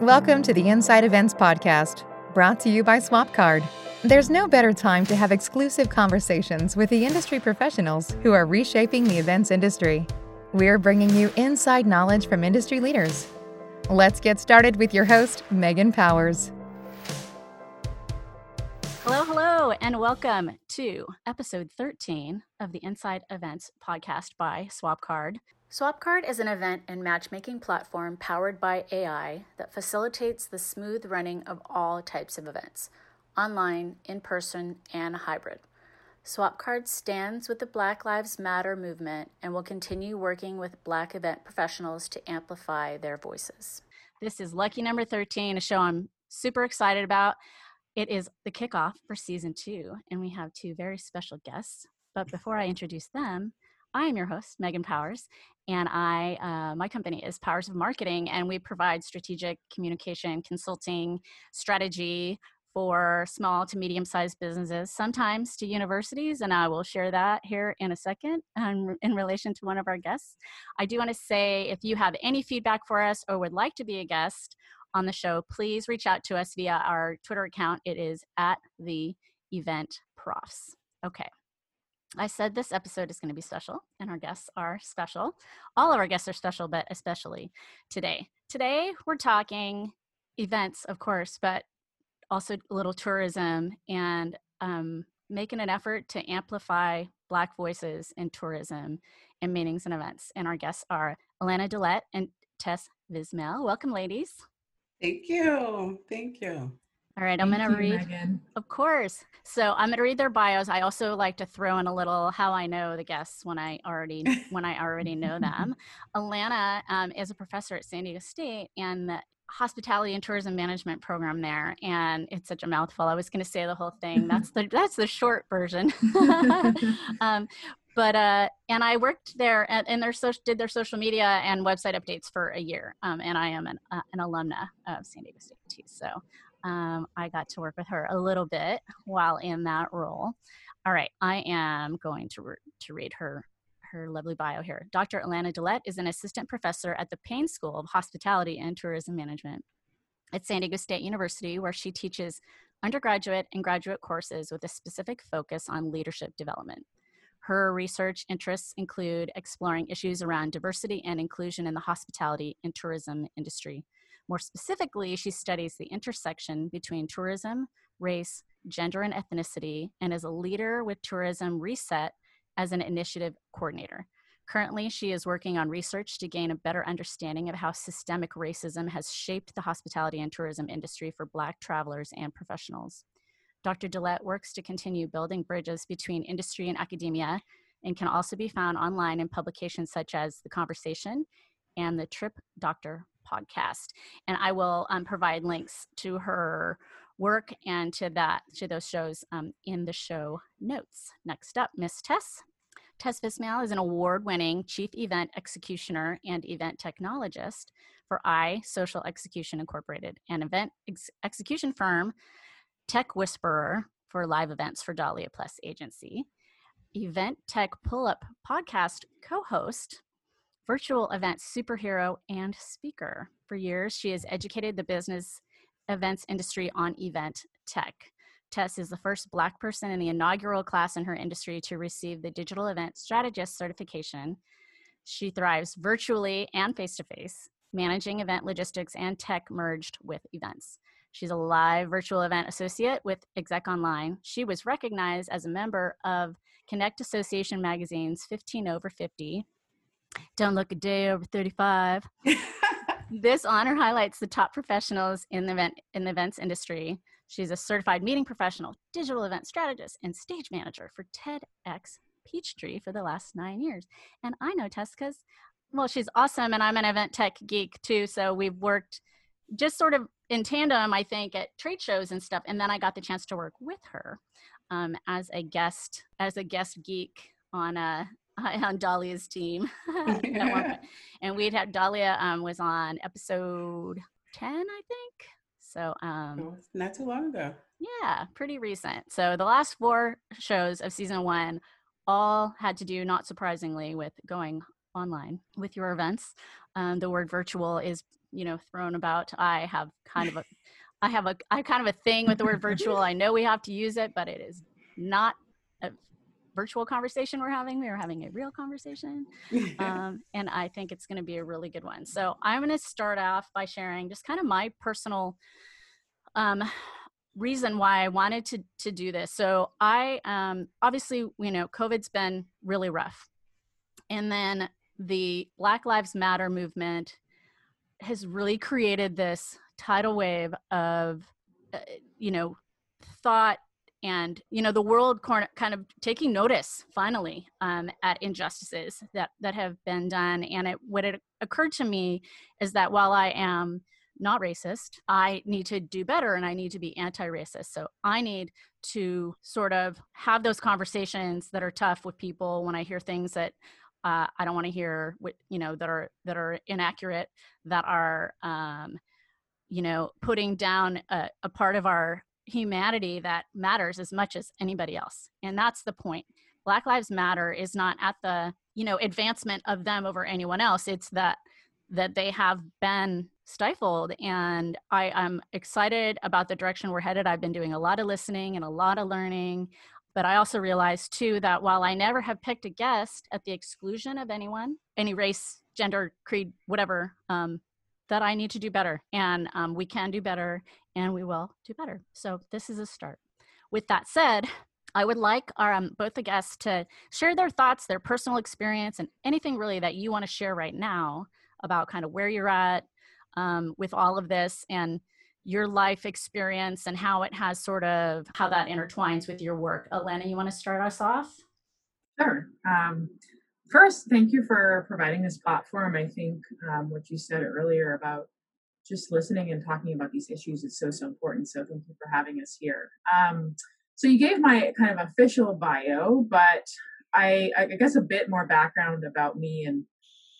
Welcome to the Inside Events Podcast, brought to you by SwapCard. There's no better time to have exclusive conversations with the industry professionals who are reshaping the events industry. We're bringing you inside knowledge from industry leaders. Let's get started with your host, Megan Powers. Hello, hello, and welcome to episode 13 of the Inside Events podcast by SwapCard. SwapCard is an event and matchmaking platform powered by AI that facilitates the smooth running of all types of events online, in person, and hybrid. SwapCard stands with the Black Lives Matter movement and will continue working with Black event professionals to amplify their voices. This is lucky number 13, a show I'm super excited about. It is the kickoff for season two, and we have two very special guests. But before I introduce them, I am your host, Megan Powers, and I uh, my company is Powers of Marketing, and we provide strategic communication, consulting, strategy for small to medium sized businesses, sometimes to universities, and I will share that here in a second um, in relation to one of our guests. I do want to say if you have any feedback for us or would like to be a guest on the show, please reach out to us via our Twitter account. It is at the event profs. Okay. I said this episode is going to be special, and our guests are special. All of our guests are special, but especially today. Today, we're talking events, of course, but also a little tourism and um, making an effort to amplify Black voices in tourism and meetings and events. And our guests are Alana Dillette and Tess Vismale. Welcome, ladies. Thank you. Thank you. All right, I'm going to read. Megan. Of course. So I'm going to read their bios. I also like to throw in a little how I know the guests when I already when I already know them. Alana um, is a professor at San Diego State and the hospitality and tourism management program there, and it's such a mouthful. I was going to say the whole thing. That's the that's the short version. um, but uh, and I worked there and, and their social, did their social media and website updates for a year. Um, and I am an, uh, an alumna of San Diego State too. So um, I got to work with her a little bit while in that role. All right, I am going to, re- to read her her lovely bio here. Dr. Alana Dillette is an assistant professor at the Payne School of Hospitality and Tourism Management at San Diego State University, where she teaches undergraduate and graduate courses with a specific focus on leadership development. Her research interests include exploring issues around diversity and inclusion in the hospitality and tourism industry, more specifically, she studies the intersection between tourism, race, gender, and ethnicity, and is a leader with Tourism Reset as an initiative coordinator. Currently, she is working on research to gain a better understanding of how systemic racism has shaped the hospitality and tourism industry for Black travelers and professionals. Dr. Dillette works to continue building bridges between industry and academia and can also be found online in publications such as The Conversation and the Trip Doctor podcast. And I will um, provide links to her work and to that to those shows um, in the show notes. Next up, Miss Tess. Tess Vismale is an award-winning chief event executioner and event technologist for I Social Execution Incorporated, an event ex- execution firm, Tech Whisperer for live events for Dahlia Plus Agency, Event Tech Pull Up podcast co-host virtual event superhero and speaker. For years, she has educated the business events industry on event tech. Tess is the first Black person in the inaugural class in her industry to receive the Digital Event Strategist certification. She thrives virtually and face to face, managing event logistics and tech merged with events. She's a live virtual event associate with Exec Online. She was recognized as a member of Connect Association Magazine's 15 Over 50 don't look a day over 35. this honor highlights the top professionals in the event in the events industry. She's a certified meeting professional, digital event strategist, and stage manager for TEDx Peachtree for the last nine years. And I know Tess because, well, she's awesome, and I'm an event tech geek too. So we've worked just sort of in tandem, I think, at trade shows and stuff. And then I got the chance to work with her um, as a guest, as a guest geek on a on Dahlia's team. and we'd had Dahlia um, was on episode 10, I think. So um not too long ago. Yeah, pretty recent. So the last four shows of season one all had to do, not surprisingly, with going online with your events. Um, the word virtual is you know thrown about. I have kind of a I have a I have kind of a thing with the word virtual. I know we have to use it, but it is not a virtual conversation we're having. We are having a real conversation, um, and I think it's going to be a really good one. So I'm going to start off by sharing just kind of my personal um, reason why I wanted to to do this. So I um, obviously you know COVID's been really rough, and then the Black Lives Matter movement has really created this tidal wave of uh, you know thought and you know the world kind of taking notice finally um, at injustices that that have been done. And it what it occurred to me is that while i am not racist i need to do better and i need to be anti-racist. So i need to sort of have those conversations that are tough with people when i hear things that uh, i don't want to hear you know that are that are inaccurate that are um, you know putting down a, a part of our humanity that matters as much as anybody else and that's the point. Black lives matter is not at the you know advancement of them over anyone else. It's that that they have been stifled and i am excited about the direction we're headed. I've been doing a lot of listening and a lot of learning but i also realized too that while i never have picked a guest at the exclusion of anyone any race gender creed whatever um, that I need to do better and um, we can do better and we will do better. So this is a start. With that said, I would like our um, both the guests to share their thoughts, their personal experience, and anything really that you want to share right now about kind of where you're at um, with all of this and your life experience and how it has sort of how that intertwines with your work. Elena, you want to start us off? Sure. Um, first, thank you for providing this platform. I think um, what you said earlier about just listening and talking about these issues is so, so important. So thank you for having us here. Um, so you gave my kind of official bio, but I, I guess a bit more background about me and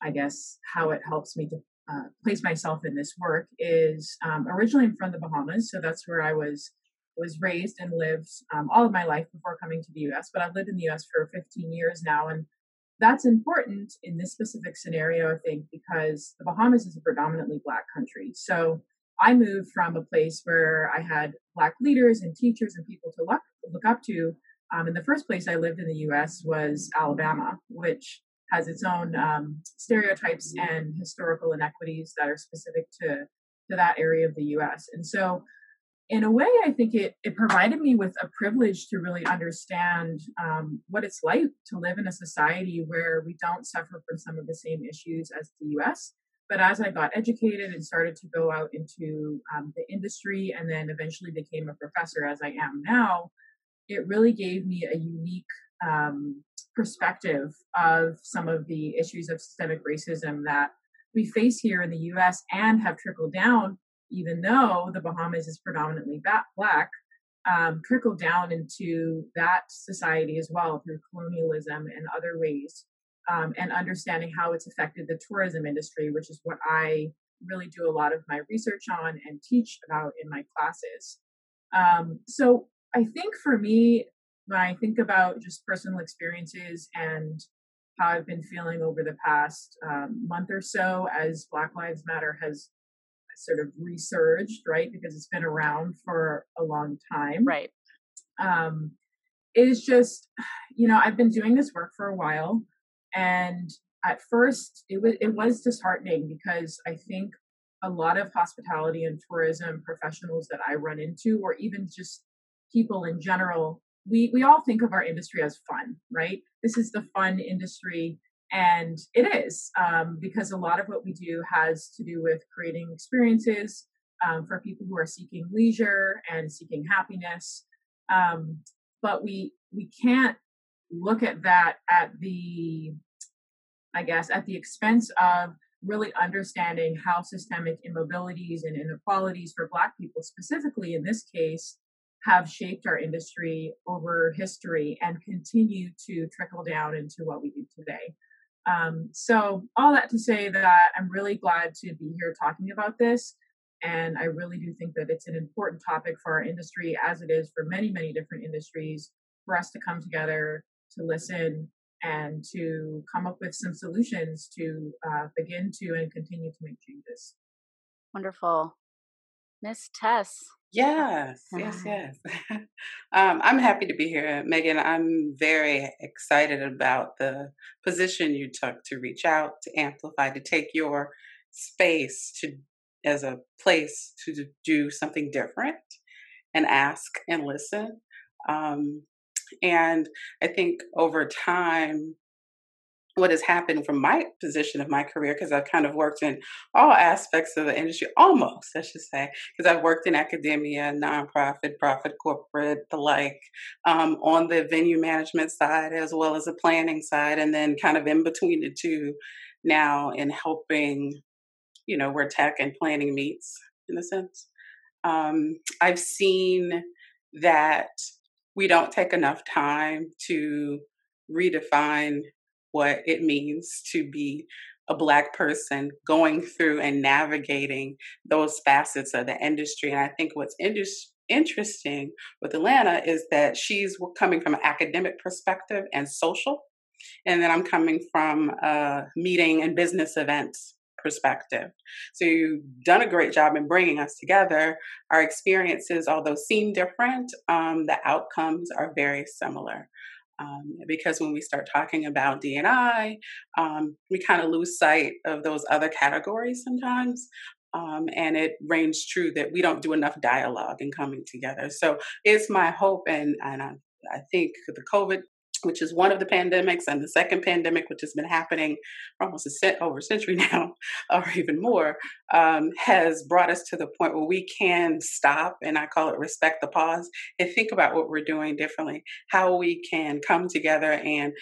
I guess how it helps me to uh, place myself in this work is um, originally I'm from the Bahamas, so that's where I was was raised and lived um, all of my life before coming to the U.S. But I've lived in the U.S. for 15 years now, and that's important in this specific scenario, I think, because the Bahamas is a predominantly Black country. So I moved from a place where I had Black leaders and teachers and people to look, look up to. Um, in the first place I lived in the US was Alabama, which has its own um, stereotypes and historical inequities that are specific to, to that area of the US. And so in a way, I think it, it provided me with a privilege to really understand um, what it's like to live in a society where we don't suffer from some of the same issues as the US. But as I got educated and started to go out into um, the industry and then eventually became a professor as I am now, it really gave me a unique um, perspective of some of the issues of systemic racism that we face here in the US and have trickled down even though the Bahamas is predominantly black, um, trickle down into that society as well through colonialism and other ways, um, and understanding how it's affected the tourism industry, which is what I really do a lot of my research on and teach about in my classes. Um, so I think for me, when I think about just personal experiences and how I've been feeling over the past um, month or so as Black Lives Matter has sort of resurged, right? Because it's been around for a long time. Right. Um, is just, you know, I've been doing this work for a while. And at first it was it was disheartening because I think a lot of hospitality and tourism professionals that I run into, or even just people in general, we we all think of our industry as fun, right? This is the fun industry and it is um, because a lot of what we do has to do with creating experiences um, for people who are seeking leisure and seeking happiness. Um, but we we can't look at that at the, I guess, at the expense of really understanding how systemic immobilities and inequalities for Black people, specifically in this case, have shaped our industry over history and continue to trickle down into what we do today. Um, so, all that to say that I'm really glad to be here talking about this. And I really do think that it's an important topic for our industry, as it is for many, many different industries, for us to come together, to listen, and to come up with some solutions to uh, begin to and continue to make changes. Wonderful. Miss Tess. Yes, yes, yes. um, I'm happy to be here, Megan. I'm very excited about the position you took to reach out, to amplify, to take your space to as a place to do something different and ask and listen. Um, and I think over time, what has happened from my position of my career, because I've kind of worked in all aspects of the industry, almost, I should say, because I've worked in academia, nonprofit, profit, corporate, the like, um, on the venue management side as well as the planning side, and then kind of in between the two now in helping, you know, where tech and planning meets in a sense. Um, I've seen that we don't take enough time to redefine what it means to be a black person going through and navigating those facets of the industry. And I think what's interesting with Alana is that she's coming from an academic perspective and social, and then I'm coming from a meeting and business events perspective. So you've done a great job in bringing us together. Our experiences, although seem different, um, the outcomes are very similar. Um, because when we start talking about DNI, um, we kind of lose sight of those other categories sometimes. Um, and it reigns true that we don't do enough dialogue and coming together. So it's my hope, and, and I, I think the COVID which is one of the pandemics, and the second pandemic, which has been happening for almost a cent, over a century now, or even more, um, has brought us to the point where we can stop, and I call it respect the pause, and think about what we're doing differently, how we can come together and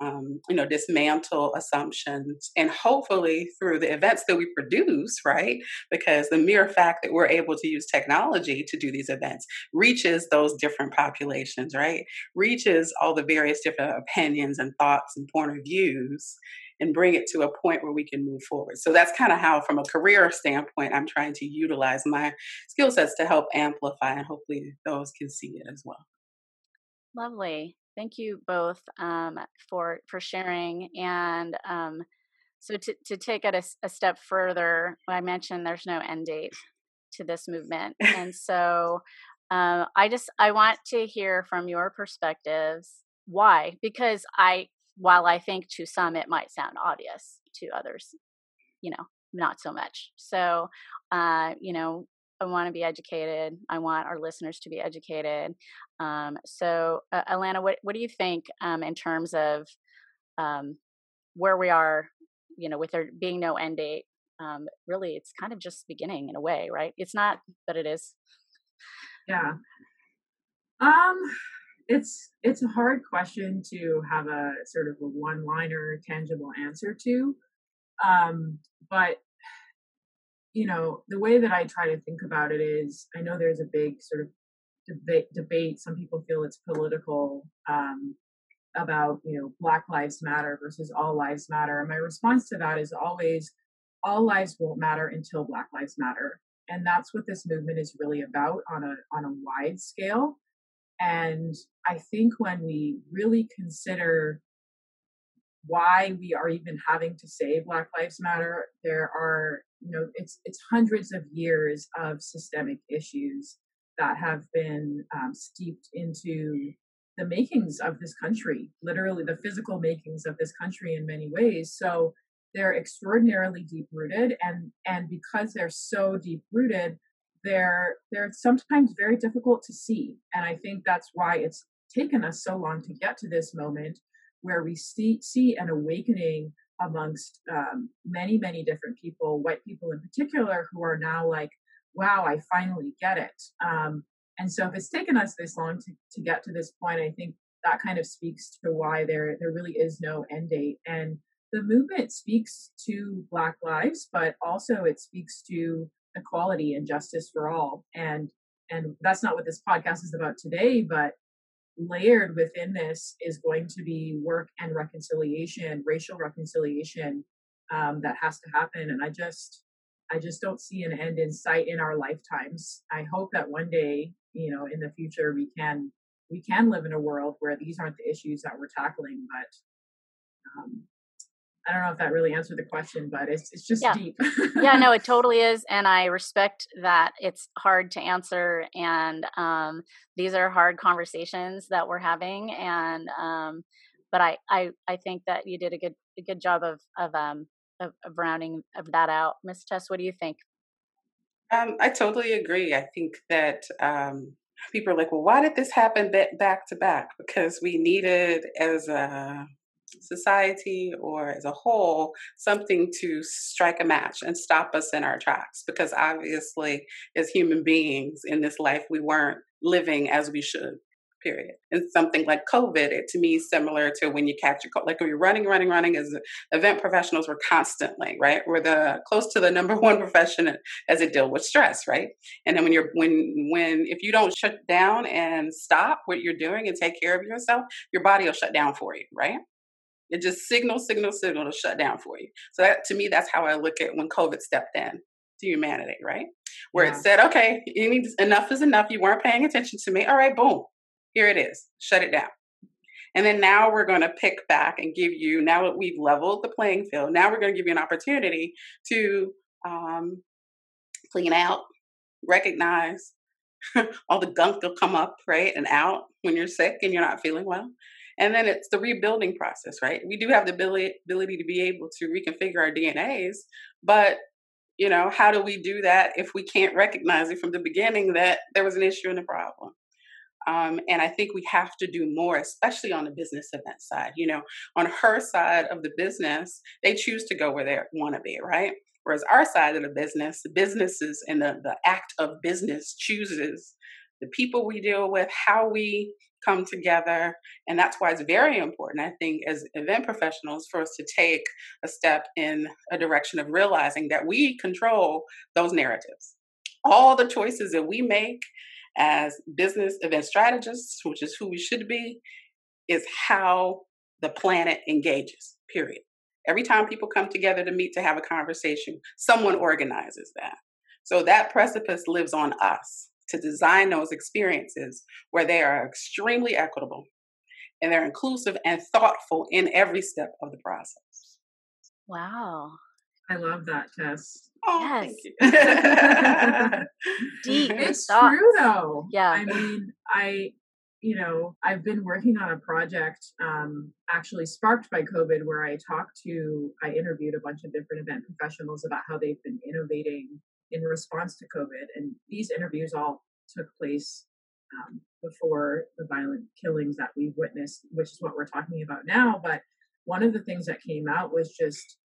um, you know, dismantle assumptions and hopefully through the events that we produce, right? Because the mere fact that we're able to use technology to do these events reaches those different populations, right? Reaches all the various different opinions and thoughts and point of views and bring it to a point where we can move forward. So that's kind of how, from a career standpoint, I'm trying to utilize my skill sets to help amplify and hopefully those can see it as well. Lovely. Thank you both um, for for sharing. And um, so to, to take it a, a step further, I mentioned there's no end date to this movement, and so uh, I just I want to hear from your perspectives why because I while I think to some it might sound obvious to others, you know, not so much. So, uh, you know, I want to be educated. I want our listeners to be educated. Um, so, uh, Alana, what what do you think um, in terms of um, where we are? You know, with there being no end date, um, really, it's kind of just beginning in a way, right? It's not, but it is. Yeah. Um, it's it's a hard question to have a sort of a one-liner, tangible answer to. Um, but you know, the way that I try to think about it is I know there's a big sort of debate, debate. some people feel it's political um, about, you know, Black Lives Matter versus All Lives Matter. And my response to that is always all lives won't matter until Black Lives Matter. And that's what this movement is really about on a on a wide scale. And I think when we really consider why we are even having to say Black Lives Matter, there are you know it's it's hundreds of years of systemic issues that have been um, steeped into the makings of this country literally the physical makings of this country in many ways. So they're extraordinarily deep rooted and and because they're so deep rooted they're they're sometimes very difficult to see. And i think that's why it's taken us so long to get to this moment where we see see an awakening amongst um, many, many different people, white people in particular, who are now like, wow, I finally get it. Um, and so if it's taken us this long to, to get to this point, I think that kind of speaks to why there, there really is no end date. And the movement speaks to Black lives, but also it speaks to equality and justice for all. And and that's not what this podcast is about today, but layered within this is going to be work and reconciliation, racial reconciliation um, that has to happen. And I just, I just don't see an end in sight in our lifetimes. I hope that one day, you know, in the future, we can we can live in a world where these aren't the issues that we're tackling. But um, I don't know if that really answered the question, but it's it's just yeah. deep. yeah, no, it totally is, and I respect that it's hard to answer, and um, these are hard conversations that we're having, and um, but I, I I think that you did a good a good job of of um of, of rounding of that out, Miss Tess. What do you think? Um, I totally agree. I think that um, people are like, well, why did this happen back to back? Because we needed, as a society or as a whole, something to strike a match and stop us in our tracks. Because obviously, as human beings in this life, we weren't living as we should period. And something like COVID, it to me similar to when you catch a cold. Like when you're running, running, running as event professionals, we're constantly, right? We're the close to the number one profession as it deal with stress, right? And then when you're when when if you don't shut down and stop what you're doing and take care of yourself, your body will shut down for you, right? It just signal, signal, signal to shut down for you. So that to me, that's how I look at when COVID stepped in to humanity, right? Where yeah. it said, okay, enough is enough. You weren't paying attention to me. All right, boom. Here it is. Shut it down. And then now we're going to pick back and give you, now that we've leveled the playing field, now we're going to give you an opportunity to um, clean out, recognize all the gunk will come up, right, and out when you're sick and you're not feeling well. And then it's the rebuilding process, right? We do have the ability, to be able to reconfigure our DNAs, but you know, how do we do that if we can't recognize it from the beginning that there was an issue and a problem? Um, and I think we have to do more, especially on the business event side. You know, on her side of the business, they choose to go where they want to be, right? Whereas our side of the business, the businesses and the, the act of business chooses the people we deal with, how we come together. And that's why it's very important, I think, as event professionals, for us to take a step in a direction of realizing that we control those narratives. All the choices that we make as business event strategists, which is who we should be, is how the planet engages, period. Every time people come together to meet to have a conversation, someone organizes that. So that precipice lives on us to design those experiences where they are extremely equitable and they're inclusive and thoughtful in every step of the process. Wow. I love that, Tess. Oh, yes. Deep. It's thoughts. true though. Yeah. I mean, I, you know, I've been working on a project um, actually sparked by COVID where I talked to, I interviewed a bunch of different event professionals about how they've been innovating in response to COVID. And these interviews all took place um, before the violent killings that we've witnessed, which is what we're talking about now. But one of the things that came out was just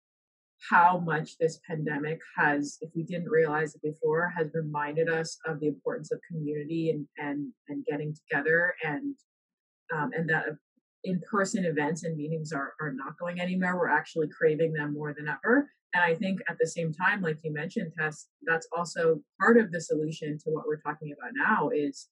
how much this pandemic has, if we didn't realize it before, has reminded us of the importance of community and and and getting together and um, and that in-person events and meetings are are not going anywhere. We're actually craving them more than ever. And I think at the same time, like you mentioned, Tess, that's also part of the solution to what we're talking about now is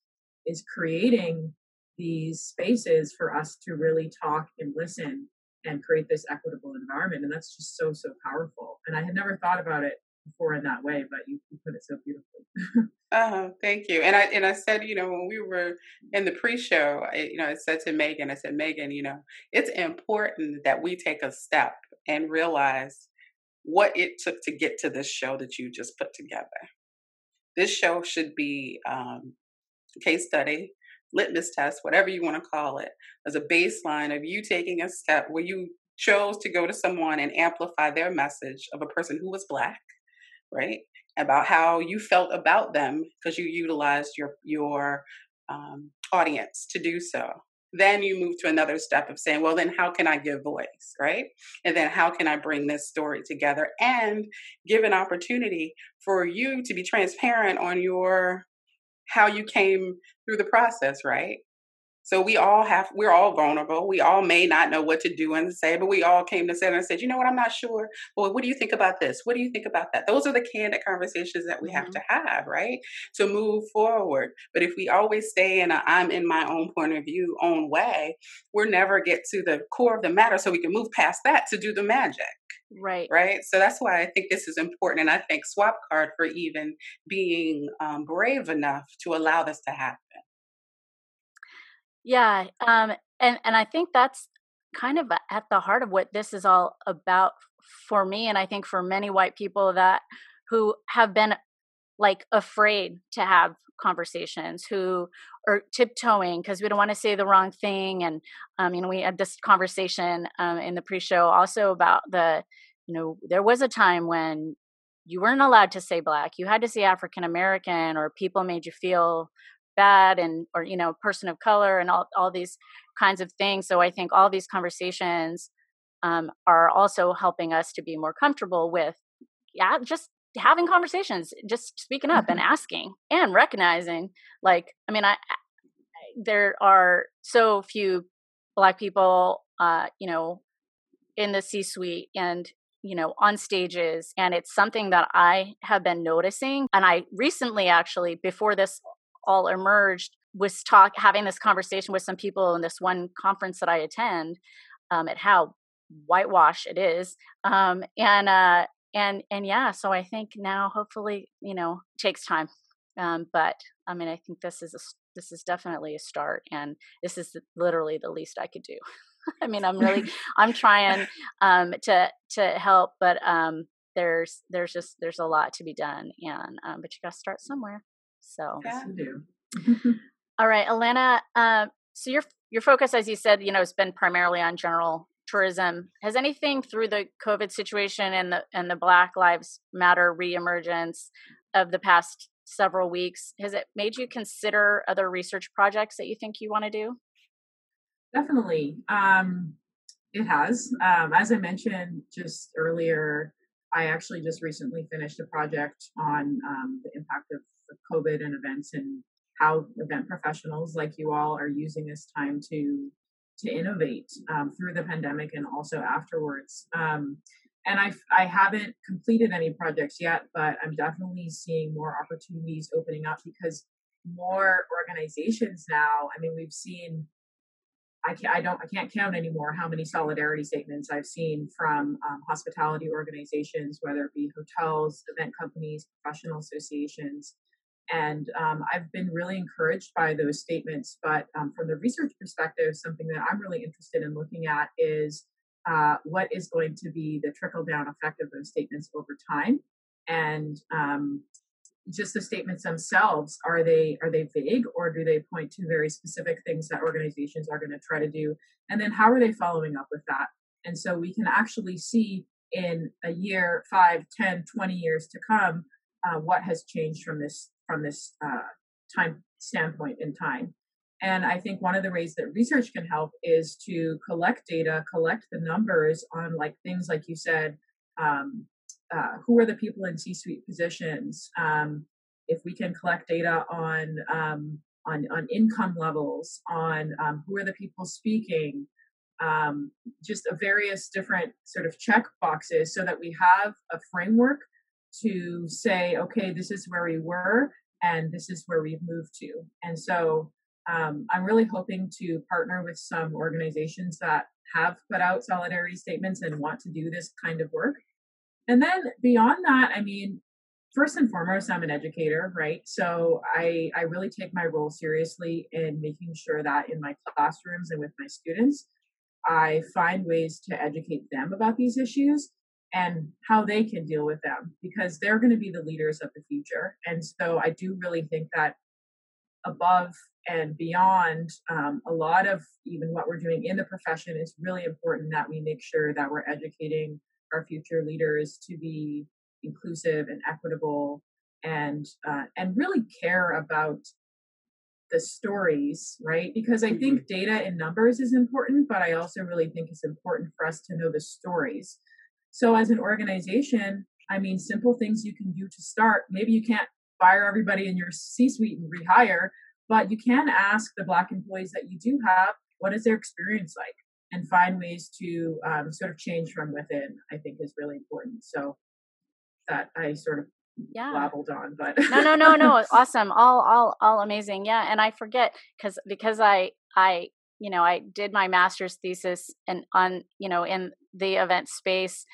is creating these spaces for us to really talk and listen and create this equitable environment. And that's just so, so powerful. And I had never thought about it before in that way, but you, you put it so beautifully. oh, thank you. And I and I said, you know, when we were in the pre-show, I, you know, I said to Megan, I said, Megan, you know, it's important that we take a step and realize what it took to get to this show that you just put together. This show should be um, case study litmus test, whatever you want to call it, as a baseline of you taking a step where you chose to go to someone and amplify their message of a person who was black, right? About how you felt about them because you utilized your your um, audience to do so. Then you move to another step of saying, well, then how can I give voice, right? And then how can I bring this story together and give an opportunity for you to be transparent on your how you came through the process, right? So we all have, we're all vulnerable. We all may not know what to do and say, but we all came together and said, you know what, I'm not sure. Well, what do you think about this? What do you think about that? Those are the candid conversations that we mm-hmm. have to have, right? To move forward. But if we always stay in a I'm in my own point of view, own way, we'll never get to the core of the matter so we can move past that to do the magic. Right. Right. So that's why I think this is important. And I thank Swap Card for even being um, brave enough to allow this to happen. Yeah. Um, and, and I think that's kind of at the heart of what this is all about for me and i think for many white people that who have been like afraid to have conversations who are tiptoeing because we don't want to say the wrong thing and um, you know we had this conversation um, in the pre-show also about the you know there was a time when you weren't allowed to say black you had to say african american or people made you feel bad and or you know person of color and all, all these kinds of things so i think all these conversations um, are also helping us to be more comfortable with yeah just having conversations just speaking up and mm-hmm. asking and recognizing like i mean i, I there are so few black people uh you know in the c suite and you know on stages and it's something that i have been noticing and i recently actually before this all emerged was talk having this conversation with some people in this one conference that i attend um, at how whitewash it is um, and uh, and and yeah so i think now hopefully you know takes time um, but i mean i think this is a this is definitely a start and this is literally the least i could do. I mean i'm really i'm trying um, to to help but um, there's there's just there's a lot to be done and um, but you got to start somewhere so do all right alana uh, so your your focus as you said you know has been primarily on general tourism. Has anything through the COVID situation and the and the Black Lives Matter reemergence of the past several weeks has it made you consider other research projects that you think you want to do? Definitely, um, it has. Um, as I mentioned just earlier, I actually just recently finished a project on um, the impact of, of COVID and events and how event professionals like you all are using this time to to innovate um, through the pandemic and also afterwards. Um, and I, I haven't completed any projects yet, but I'm definitely seeing more opportunities opening up because more organizations now. I mean, we've seen. I can't. I don't. I can't count anymore how many solidarity statements I've seen from um, hospitality organizations, whether it be hotels, event companies, professional associations, and um, I've been really encouraged by those statements. But um, from the research perspective, something that I'm really interested in looking at is uh, what is going to be the trickle down effect of those statements over time, and um, just the statements themselves are they are they vague or do they point to very specific things that organizations are going to try to do and then how are they following up with that and so we can actually see in a year 5 10 20 years to come uh, what has changed from this from this uh, time standpoint in time. And I think one of the ways that research can help is to collect data, collect the numbers on like things like you said, um, uh, who are the people in C-suite positions? Um, if we can collect data on um, on on income levels, on um, who are the people speaking, um, just a various different sort of check boxes, so that we have a framework to say, okay, this is where we were and this is where we've moved to. And so um, I'm really hoping to partner with some organizations that have put out solidarity statements and want to do this kind of work. And then beyond that, I mean, first and foremost, I'm an educator, right? So I, I really take my role seriously in making sure that in my classrooms and with my students, I find ways to educate them about these issues and how they can deal with them because they're going to be the leaders of the future. And so I do really think that above and beyond um, a lot of even what we're doing in the profession, it's really important that we make sure that we're educating our future leaders to be inclusive and equitable and uh, and really care about the stories right because i think mm-hmm. data and numbers is important but i also really think it's important for us to know the stories so, as an organization, I mean, simple things you can do to start. Maybe you can't fire everybody in your C suite and rehire, but you can ask the Black employees that you do have what is their experience like? And find ways to um, sort of change from within, I think is really important. So, that I sort of yeah. babbled on but no no no no. Awesome. All all all amazing. Yeah and i forget because because i i you know i did my master's thesis and on you know in the event space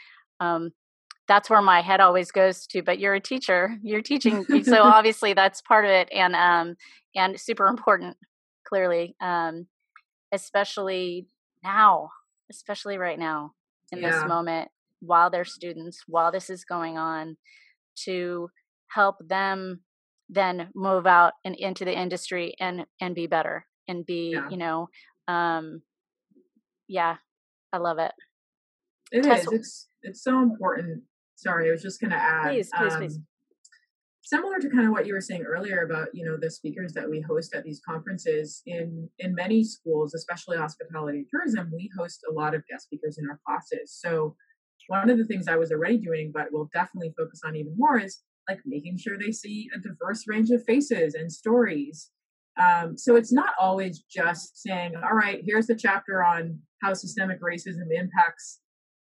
um, that's where my head always goes to but you're a teacher you're teaching so obviously that's part of it and um and super important clearly um especially now especially right now in yeah. this moment while they're students, while this is going on, to help them then move out and into the industry and and be better and be yeah. you know um yeah i love it. It Tess, is. it's it's so important. Sorry i was just going to add please please um, please similar to kind of what you were saying earlier about you know the speakers that we host at these conferences in in many schools especially hospitality and tourism we host a lot of guest speakers in our classes. So one of the things i was already doing but we'll definitely focus on even more is like making sure they see a diverse range of faces and stories um, so it's not always just saying all right here's the chapter on how systemic racism impacts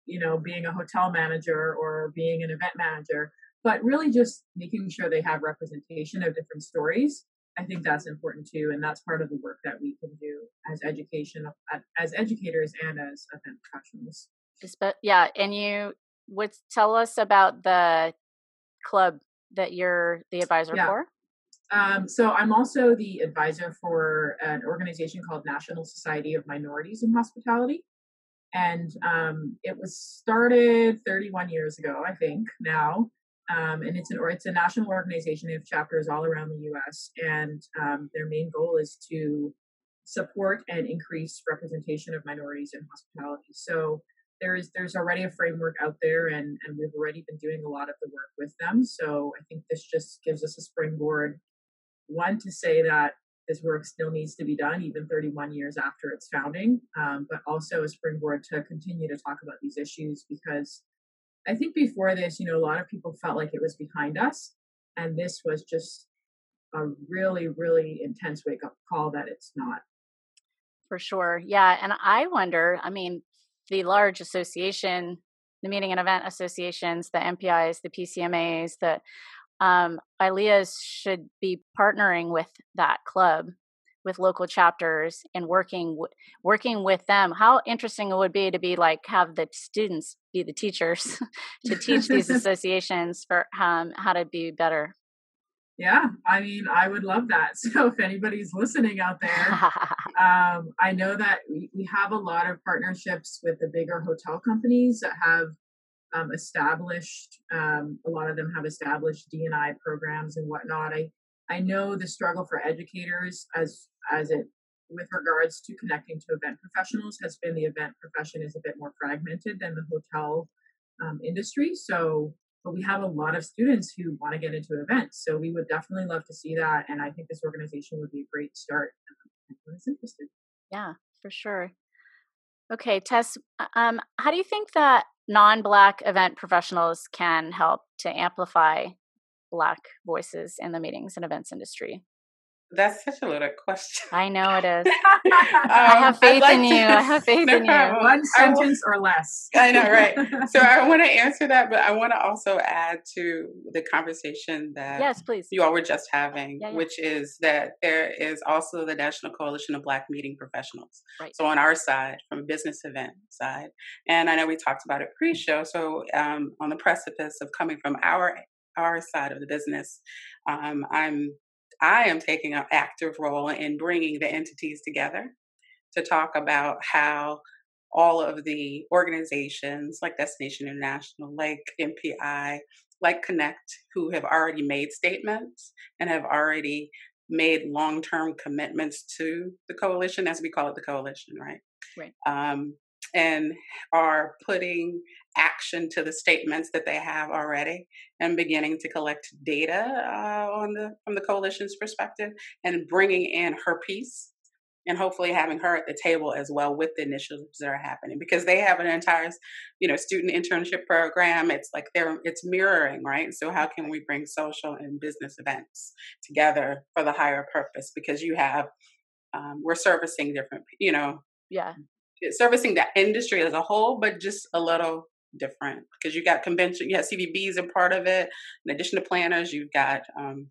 you know being a hotel manager or being an event manager but really just making sure they have representation of different stories i think that's important too and that's part of the work that we can do as education as educators and as event professionals yeah and you would tell us about the club that you're the advisor yeah. for um, so i'm also the advisor for an organization called national society of minorities in hospitality and um, it was started 31 years ago i think now um, and it's an it's a national organization. They have chapters all around the U.S. and um, their main goal is to support and increase representation of minorities in hospitality. So there's there's already a framework out there, and and we've already been doing a lot of the work with them. So I think this just gives us a springboard. One to say that this work still needs to be done, even 31 years after its founding, um, but also a springboard to continue to talk about these issues because I think before this, you know, a lot of people felt like it was behind us. And this was just a really, really intense wake up call that it's not. For sure. Yeah. And I wonder, I mean, the large association, the meeting and event associations, the MPIs, the PCMAs, the um, ILEAs should be partnering with that club with local chapters and working working with them. How interesting it would be to be like have the students be the teachers to teach these associations for um, how to be better. Yeah i mean i would love that. So if anybody's listening out there um, i know that we have a lot of partnerships with the bigger hotel companies that have um, established um, a lot of them have established dni programs and whatnot i I know the struggle for educators as as it with regards to connecting to event professionals has been the event profession is a bit more fragmented than the hotel um, industry. So, but we have a lot of students who want to get into events. So we would definitely love to see that. And I think this organization would be a great start if anyone's interested. Yeah, for sure. Okay, Tess, um, how do you think that non-Black event professionals can help to amplify Black voices in the meetings and events industry? That's such a loaded question. I know it is. um, I have faith like in to, you. I have faith no, in you. One sentence or less. I know, right? So I want to answer that, but I want to also add to the conversation that yes, please. You all were just having, yeah, yeah. which is that there is also the National Coalition of Black Meeting Professionals. Right. So on our side, from a business event side, and I know we talked about it pre-show. So um, on the precipice of coming from our our side of the business, um, I'm I am taking an active role in bringing the entities together to talk about how all of the organizations like Destination International, like MPI, like Connect, who have already made statements and have already made long term commitments to the coalition, as we call it the coalition, right? Right. Um, and are putting action to the statements that they have already and beginning to collect data uh, on the from the coalition's perspective and bringing in her piece and hopefully having her at the table as well with the initiatives that are happening because they have an entire you know student internship program. It's like they're it's mirroring right? So how can we bring social and business events together for the higher purpose? Because you have um, we're servicing different you know yeah servicing the industry as a whole, but just a little different because you got convention, you have CVBs are part of it. In addition to planners, you've got um,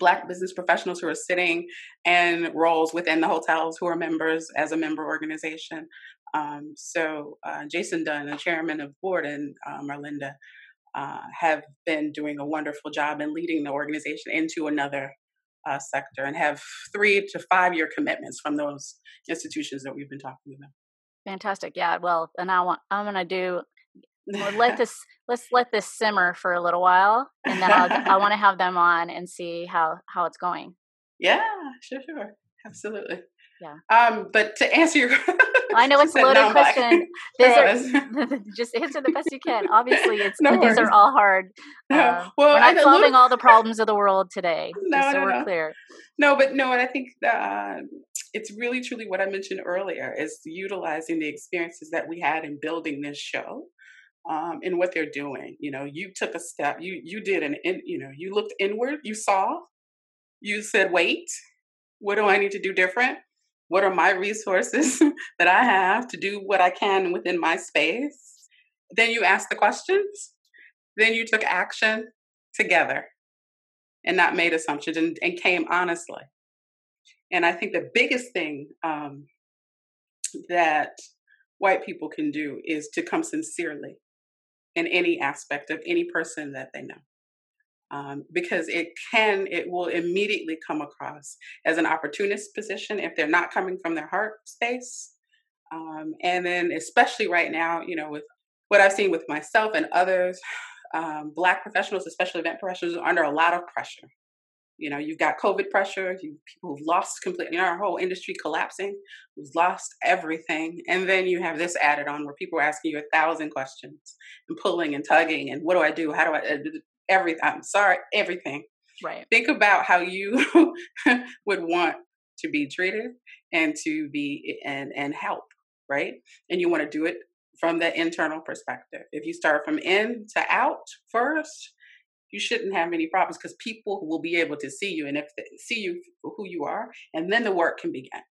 Black business professionals who are sitting in roles within the hotels who are members as a member organization. Um, so uh, Jason Dunn, the chairman of board, and uh, Marlinda uh, have been doing a wonderful job in leading the organization into another uh, sector and have three to five year commitments from those institutions that we've been talking about. Fantastic. Yeah. Well, and I want I'm gonna do well, let this let's let this simmer for a little while, and then I'll, I want to have them on and see how how it's going. Yeah, sure, sure, absolutely. Yeah. Um, but to answer your, I know it's a loaded question. These are, just answer the best you can. Obviously, it's no these are all hard. No. Uh, well, we're not solving little... all the problems of the world today. No, so no, we're no. clear. No, but no, and I think uh, it's really truly what I mentioned earlier is utilizing the experiences that we had in building this show um, in what they're doing. You know, you took a step. You you did an in, you know you looked inward. You saw. You said, "Wait, what do I need to do different? What are my resources that I have to do what I can within my space?" Then you asked the questions. Then you took action together, and not made assumptions and, and came honestly. And I think the biggest thing um, that white people can do is to come sincerely in any aspect of any person that they know. Um, because it can, it will immediately come across as an opportunist position if they're not coming from their heart space. Um, and then, especially right now, you know, with what I've seen with myself and others, um, Black professionals, especially event professionals, are under a lot of pressure. You know, you've got COVID pressure, you, people who've lost completely, you know, our whole industry collapsing, who's lost everything. And then you have this added on where people are asking you a thousand questions and pulling and tugging and what do I do? How do I, uh, everything, I'm sorry, everything. Right. Think about how you would want to be treated and to be and and help, right? And you want to do it from the internal perspective. If you start from in to out first, you shouldn't have any problems because people will be able to see you and if they see you for who you are, and then the work can begin.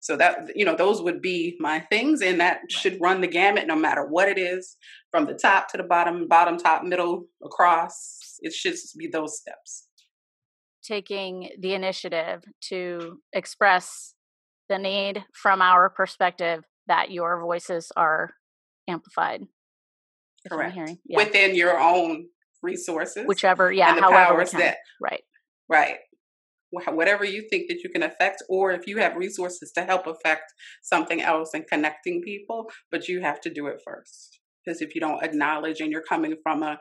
So that you know, those would be my things, and that should run the gamut no matter what it is, from the top to the bottom, bottom, top, middle, across. It should be those steps. Taking the initiative to express the need from our perspective that your voices are amplified. Correct. Yeah. Within your own resources, whichever, yeah, and the powers that, right, right, whatever you think that you can affect, or if you have resources to help affect something else and connecting people, but you have to do it first. Because if you don't acknowledge and you're coming from a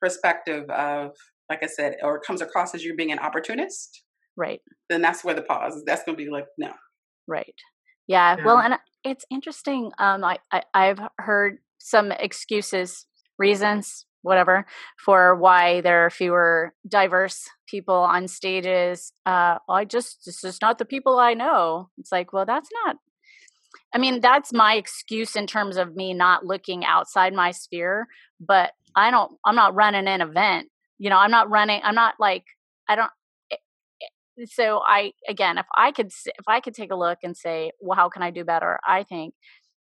perspective of, like I said, or it comes across as you being an opportunist, right, then that's where the pause. That's going to be like, no, right, yeah. yeah. Well, and it's interesting. Um, I, I I've heard some excuses, reasons whatever for why there are fewer diverse people on stages uh i just this is not the people i know. It's like well that's not i mean that's my excuse in terms of me not looking outside my sphere but i don't i'm not running an event you know i'm not running i'm not like i don't eh, eh, so i again if i could if i could take a look and say well how can i do better? I think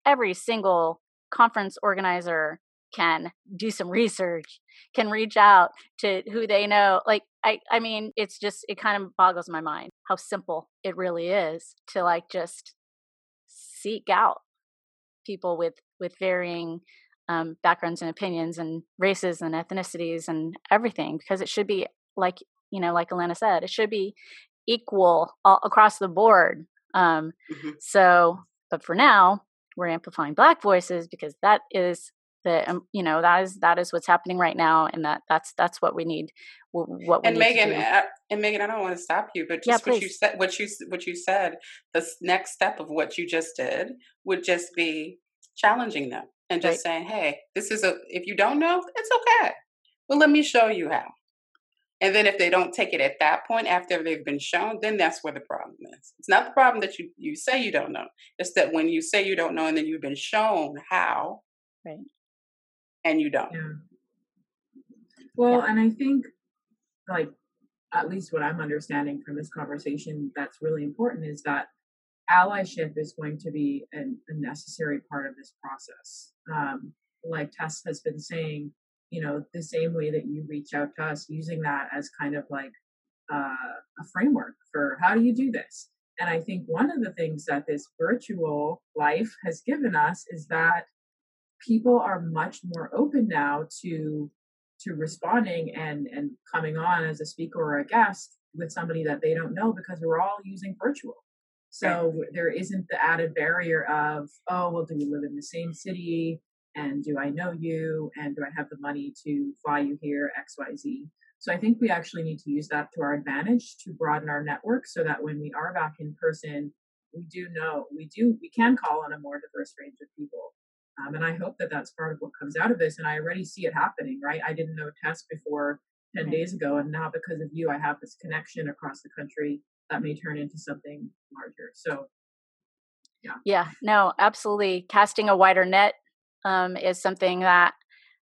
every single conference organizer can do some research, can reach out to who they know. Like I I mean, it's just it kind of boggles my mind how simple it really is to like just seek out people with with varying um, backgrounds and opinions and races and ethnicities and everything because it should be like you know like Alana said it should be equal all, across the board um, mm-hmm. so but for now we're amplifying black voices because that is that um, you know that is that is what's happening right now and that that's that's what we need what we and megan uh, and megan i don't want to stop you but just yeah, what you said what you what you said the next step of what you just did would just be challenging them and just right. saying hey this is a if you don't know it's okay well let me show you how and then if they don't take it at that point after they've been shown, then that's where the problem is. It's not the problem that you, you say you don't know. It's that when you say you don't know and then you've been shown how, right and you don't. Yeah. Well, yeah. and I think like at least what I'm understanding from this conversation that's really important is that allyship is going to be an, a necessary part of this process. Um, like Tess has been saying, you know, the same way that you reach out to us, using that as kind of like uh, a framework for how do you do this. And I think one of the things that this virtual life has given us is that people are much more open now to to responding and and coming on as a speaker or a guest with somebody that they don't know because we're all using virtual So right. there isn't the added barrier of, oh, well, do we live in the same city? And do I know you? And do I have the money to fly you here, XYZ? So I think we actually need to use that to our advantage to broaden our network so that when we are back in person, we do know, we do, we can call on a more diverse range of people. Um, and I hope that that's part of what comes out of this. And I already see it happening, right? I didn't know Tess before 10 mm-hmm. days ago. And now because of you, I have this connection across the country that may turn into something larger. So, yeah. Yeah, no, absolutely. Casting a wider net um, is something that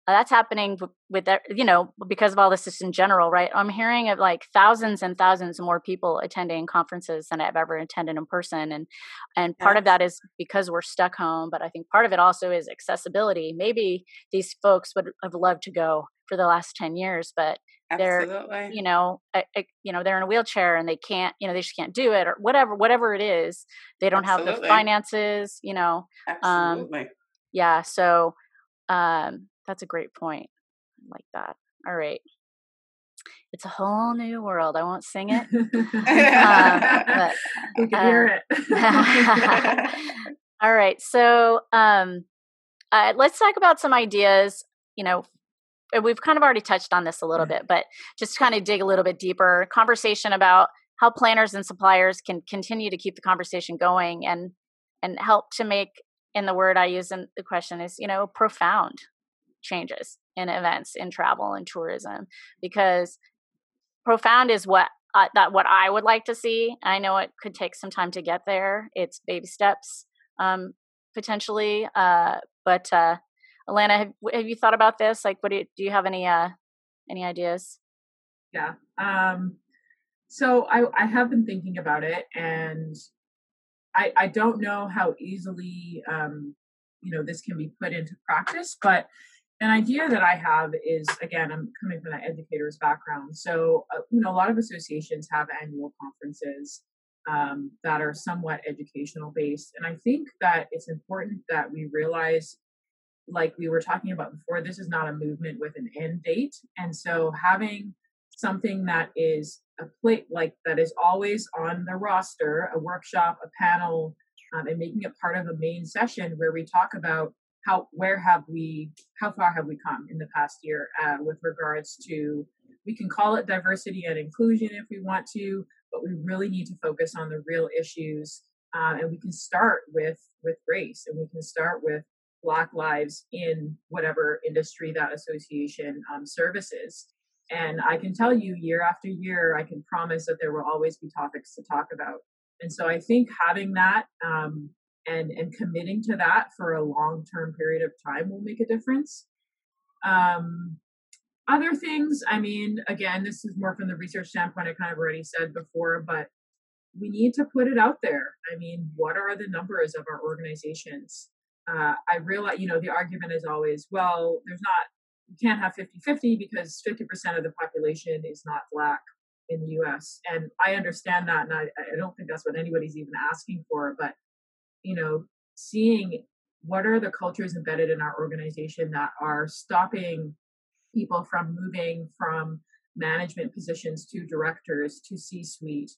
that's happening with that, you know because of all this just in general right i'm hearing of like thousands and thousands more people attending conferences than i've ever attended in person and and part of that is because we're stuck home but i think part of it also is accessibility maybe these folks would have loved to go for the last 10 years but Absolutely. they're you know a, a, you know they're in a wheelchair and they can't you know they just can't do it or whatever whatever it is they don't Absolutely. have the finances you know um, Absolutely. um yeah so um that's a great point. I like that. All right. It's a whole new world. I won't sing it. uh, but, we can uh, hear it. all right. So um, uh, let's talk about some ideas. You know, we've kind of already touched on this a little bit, but just to kind of dig a little bit deeper. Conversation about how planners and suppliers can continue to keep the conversation going and and help to make in the word I use in the question is, you know, profound changes in events in travel and tourism because profound is what uh, that what I would like to see. I know it could take some time to get there. It's baby steps um, potentially, uh, but uh, Alana, have, have, you thought about this? Like, what do you, do you have any uh, any ideas? Yeah. Um, so I I have been thinking about it, and I I don't know how easily um, you know this can be put into practice, but an idea that I have is again, I'm coming from that educator's background. So, uh, you know, a lot of associations have annual conferences um, that are somewhat educational based. And I think that it's important that we realize, like we were talking about before, this is not a movement with an end date. And so, having something that is a plate like that is always on the roster, a workshop, a panel, um, and making it part of a main session where we talk about how where have we how far have we come in the past year uh, with regards to we can call it diversity and inclusion if we want to but we really need to focus on the real issues uh, and we can start with with race and we can start with black lives in whatever industry that association um, services. And i can tell you year after year i can promise that there will always be topics to talk about. And so i think having that um, and and committing to that for a long term period of time will make a difference. Um, other things i mean again this is more from the research standpoint i kind of already said before but we need to put it out there. I mean what are the numbers of our organizations? Uh, i realize you know the argument is always well there's not you can't have 50-50 because 50% of the population is not black in the us and i understand that and I, I don't think that's what anybody's even asking for but you know, seeing what are the cultures embedded in our organization that are stopping people from moving from management positions to directors to C suite?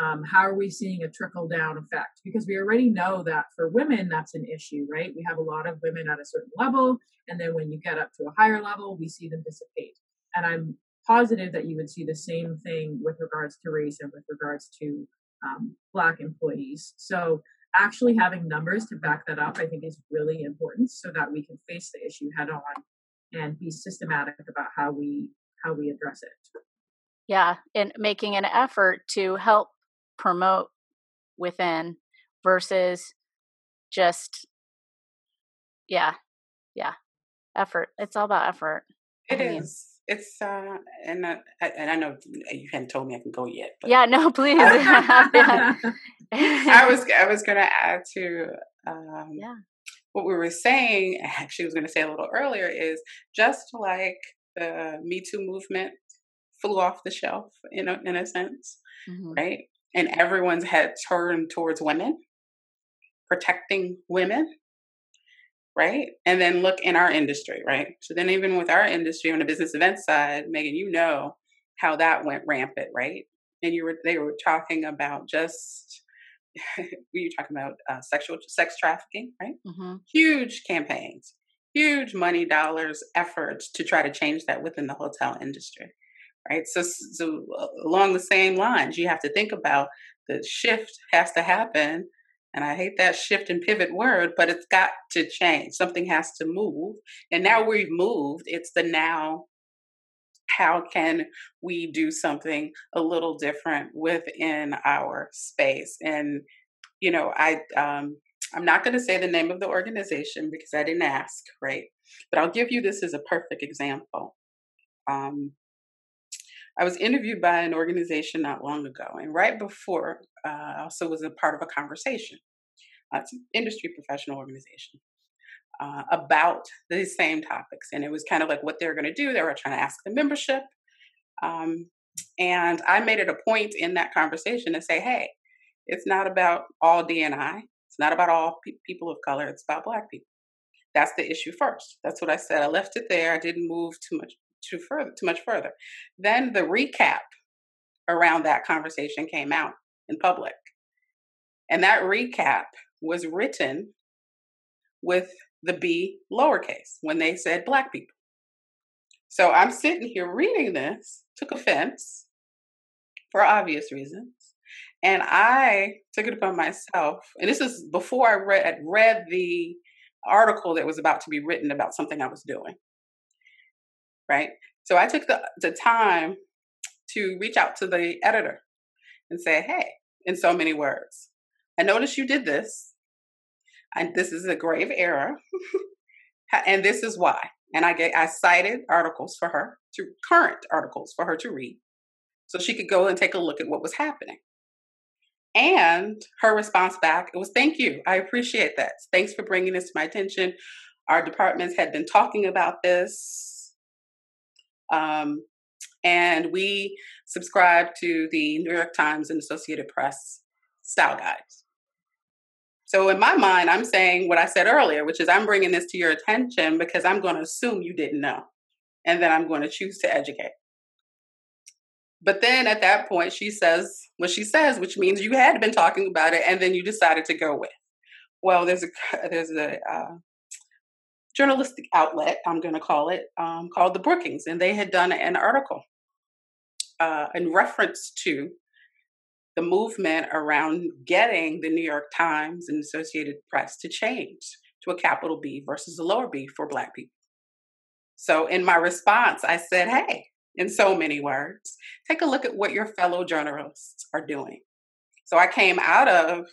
Um, how are we seeing a trickle down effect? Because we already know that for women, that's an issue, right? We have a lot of women at a certain level, and then when you get up to a higher level, we see them dissipate. And I'm positive that you would see the same thing with regards to race and with regards to um, Black employees. So actually having numbers to back that up, I think is really important so that we can face the issue head on and be systematic about how we how we address it. Yeah, and making an effort to help promote within versus just yeah, yeah, effort. It's all about effort. It I mean, is it's uh and uh, and I know you hadn't told me I can go yet. But yeah, no, please. I was I was gonna add to um, yeah what we were saying. Actually, was gonna say a little earlier is just like the Me Too movement flew off the shelf in a, in a sense, mm-hmm. right? And everyone's head turned towards women, protecting women right? And then look in our industry, right? So then even with our industry on the business event side, Megan, you know how that went rampant, right? And you were they were talking about just we were talking about uh, sexual sex trafficking, right? Mm-hmm. Huge campaigns, huge money, dollars, efforts to try to change that within the hotel industry, right? So, so uh, along the same lines, you have to think about the shift has to happen. And I hate that shift and pivot word, but it's got to change. Something has to move. And now we've moved. It's the now how can we do something a little different within our space and you know i um, i'm not going to say the name of the organization because i didn't ask right but i'll give you this as a perfect example um, i was interviewed by an organization not long ago and right before uh, also was a part of a conversation uh, it's an industry professional organization uh, about these same topics. And it was kind of like what they were going to do. They were trying to ask the membership. Um, and I made it a point in that conversation to say, hey, it's not about all DNI. It's not about all pe- people of color. It's about Black people. That's the issue first. That's what I said. I left it there. I didn't move too much too further too much further. Then the recap around that conversation came out in public. And that recap was written with the B lowercase when they said black people. So I'm sitting here reading this, took offense for obvious reasons. And I took it upon myself, and this is before I read read the article that was about to be written about something I was doing. Right? So I took the, the time to reach out to the editor and say, hey, in so many words, I noticed you did this and this is a grave error, and this is why. And I get I cited articles for her to current articles for her to read, so she could go and take a look at what was happening. And her response back it was, "Thank you, I appreciate that. Thanks for bringing this to my attention. Our departments had been talking about this." Um, and we subscribe to the New York Times and Associated Press style guides. So in my mind, I'm saying what I said earlier, which is I'm bringing this to your attention because I'm going to assume you didn't know. And then I'm going to choose to educate. But then at that point, she says what she says, which means you had been talking about it and then you decided to go with. Well, there's a there's a uh, journalistic outlet, I'm going to call it, um, called the Brookings, and they had done an article uh, in reference to the movement around getting the New York Times and Associated Press to change to a capital B versus a lower B for Black people. So, in my response, I said, hey, in so many words, take a look at what your fellow journalists are doing. So, I came out of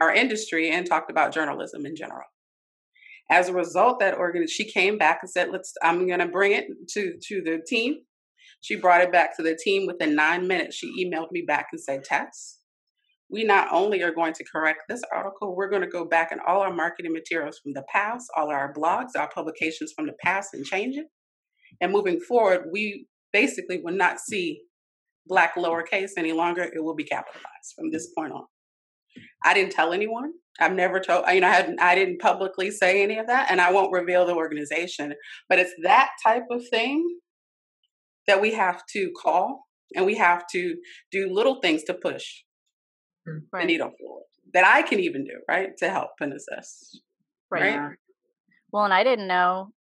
our industry and talked about journalism in general. As a result, that organ she came back and said, "Let's. I'm going to bring it to to the team she brought it back to the team within nine minutes. She emailed me back and said, Tess, we not only are going to correct this article, we're going to go back in all our marketing materials from the past, all our blogs, our publications from the past, and change it. And moving forward, we basically will not see black lowercase any longer. It will be capitalized from this point on. I didn't tell anyone. I've never told, you know, I hadn't, I didn't publicly say any of that, and I won't reveal the organization. But it's that type of thing that we have to call and we have to do little things to push right. Hmm. the needle forward that I can even do, right, to help and assist. Right. right? Well, and I didn't know,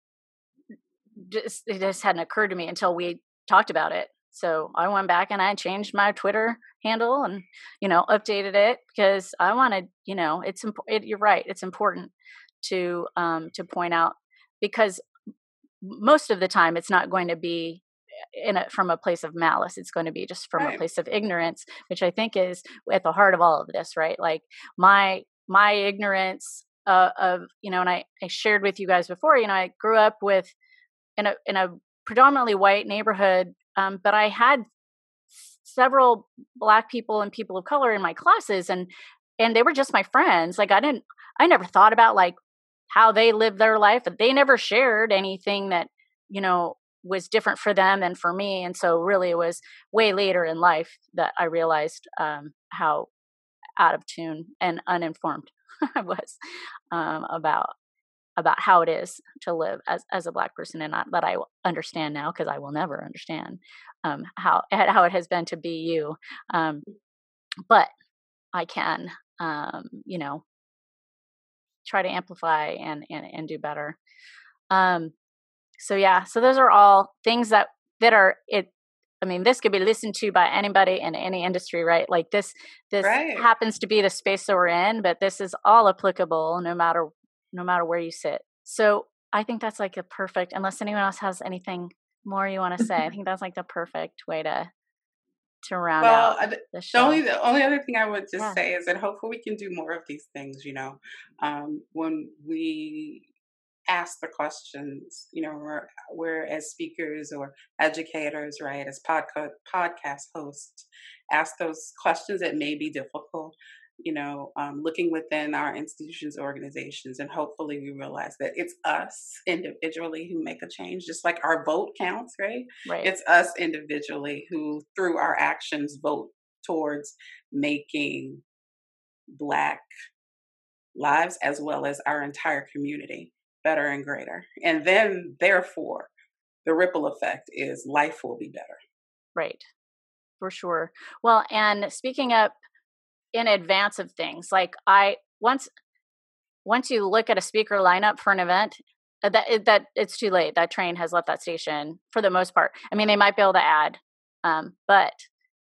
just, it just hadn't occurred to me until we talked about it. So I went back and I changed my Twitter handle and, you know, updated it because I wanted, you know, it's, it, you're right. It's important to, um, to point out because most of the time it's not going to be in a, from a place of malice. It's going to be just from right. a place of ignorance, which I think is at the heart of all of this, right? Like my my ignorance uh, of you know, and I I shared with you guys before. You know, I grew up with in a in a predominantly white neighborhood, um, but I had several black people and people of color in my classes, and and they were just my friends. Like I didn't, I never thought about like how they lived their life, but they never shared anything that you know was different for them and for me and so really it was way later in life that i realized um, how out of tune and uninformed i was um, about about how it is to live as as a black person and not that i understand now because i will never understand um, how how it has been to be you um, but i can um, you know, try to amplify and and, and do better. Um, so yeah, so those are all things that that are it. I mean, this could be listened to by anybody in any industry, right? Like this, this right. happens to be the space that we're in, but this is all applicable no matter no matter where you sit. So I think that's like a perfect. Unless anyone else has anything more you want to say, I think that's like the perfect way to to round well, out the show. The only the only other thing I would just yeah. say is that hopefully we can do more of these things. You know, um, when we ask the questions, you know, we're, we're as speakers or educators, right, as podcast podcast hosts, ask those questions that may be difficult you know, um, looking within our institutions, organizations, and hopefully we realize that it's us individually who make a change, just like our vote counts, right? Right. It's us individually who, through our actions, vote towards making Black lives as well as our entire community better and greater. And then, therefore, the ripple effect is life will be better. Right. For sure. Well, and speaking up in advance of things. Like I once once you look at a speaker lineup for an event, uh, that that it's too late. That train has left that station for the most part. I mean, they might be able to add, um, but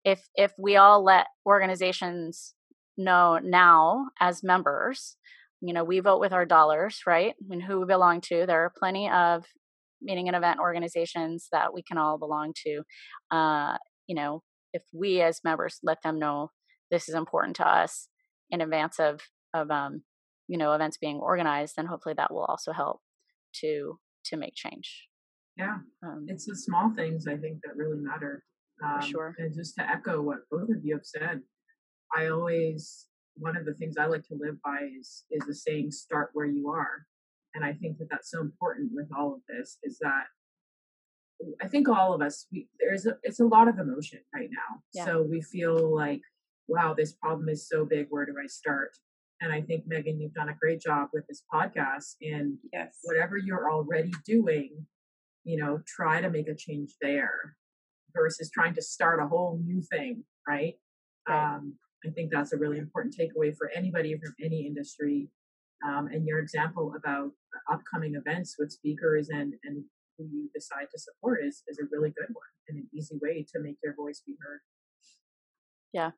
if if we all let organizations know now as members, you know, we vote with our dollars, right? I mean, who we belong to. There are plenty of meeting and event organizations that we can all belong to. Uh, you know, if we as members let them know this is important to us in advance of of um, you know events being organized, then hopefully that will also help to to make change. Yeah, um, it's the small things I think that really matter. Um, sure. And just to echo what both of you have said, I always one of the things I like to live by is is the saying "start where you are," and I think that that's so important with all of this. Is that I think all of us we, there's a it's a lot of emotion right now. Yeah. So we feel like wow, this problem is so big. Where do I start? And I think, Megan, you've done a great job with this podcast. And yes. whatever you're already doing, you know, try to make a change there versus trying to start a whole new thing, right? right. Um, I think that's a really important takeaway for anybody from any industry. Um, and your example about upcoming events with speakers and, and who you decide to support is, is a really good one and an easy way to make your voice be heard. Yeah,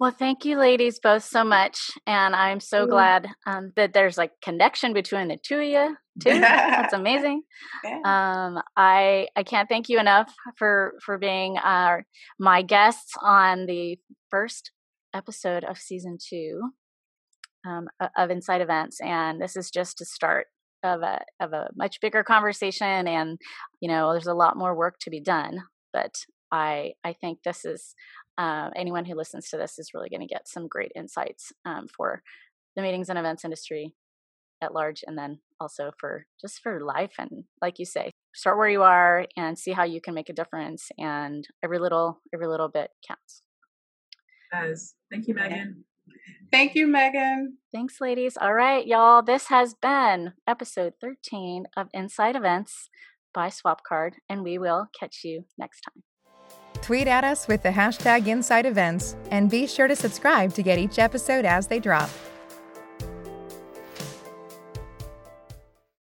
well, thank you, ladies, both so much, and I'm so mm. glad um, that there's like connection between the two of you too. That's amazing. Yeah. Um, I I can't thank you enough for for being our my guests on the first episode of season two um, of Inside Events, and this is just a start of a of a much bigger conversation. And you know, there's a lot more work to be done, but I I think this is uh, anyone who listens to this is really going to get some great insights um, for the meetings and events industry at large and then also for just for life and like you say start where you are and see how you can make a difference and every little every little bit counts. As thank you megan. Thank you megan. Thanks ladies. All right y'all this has been episode 13 of inside events by swapcard and we will catch you next time Tweet at us with the hashtag Inside Events, and be sure to subscribe to get each episode as they drop.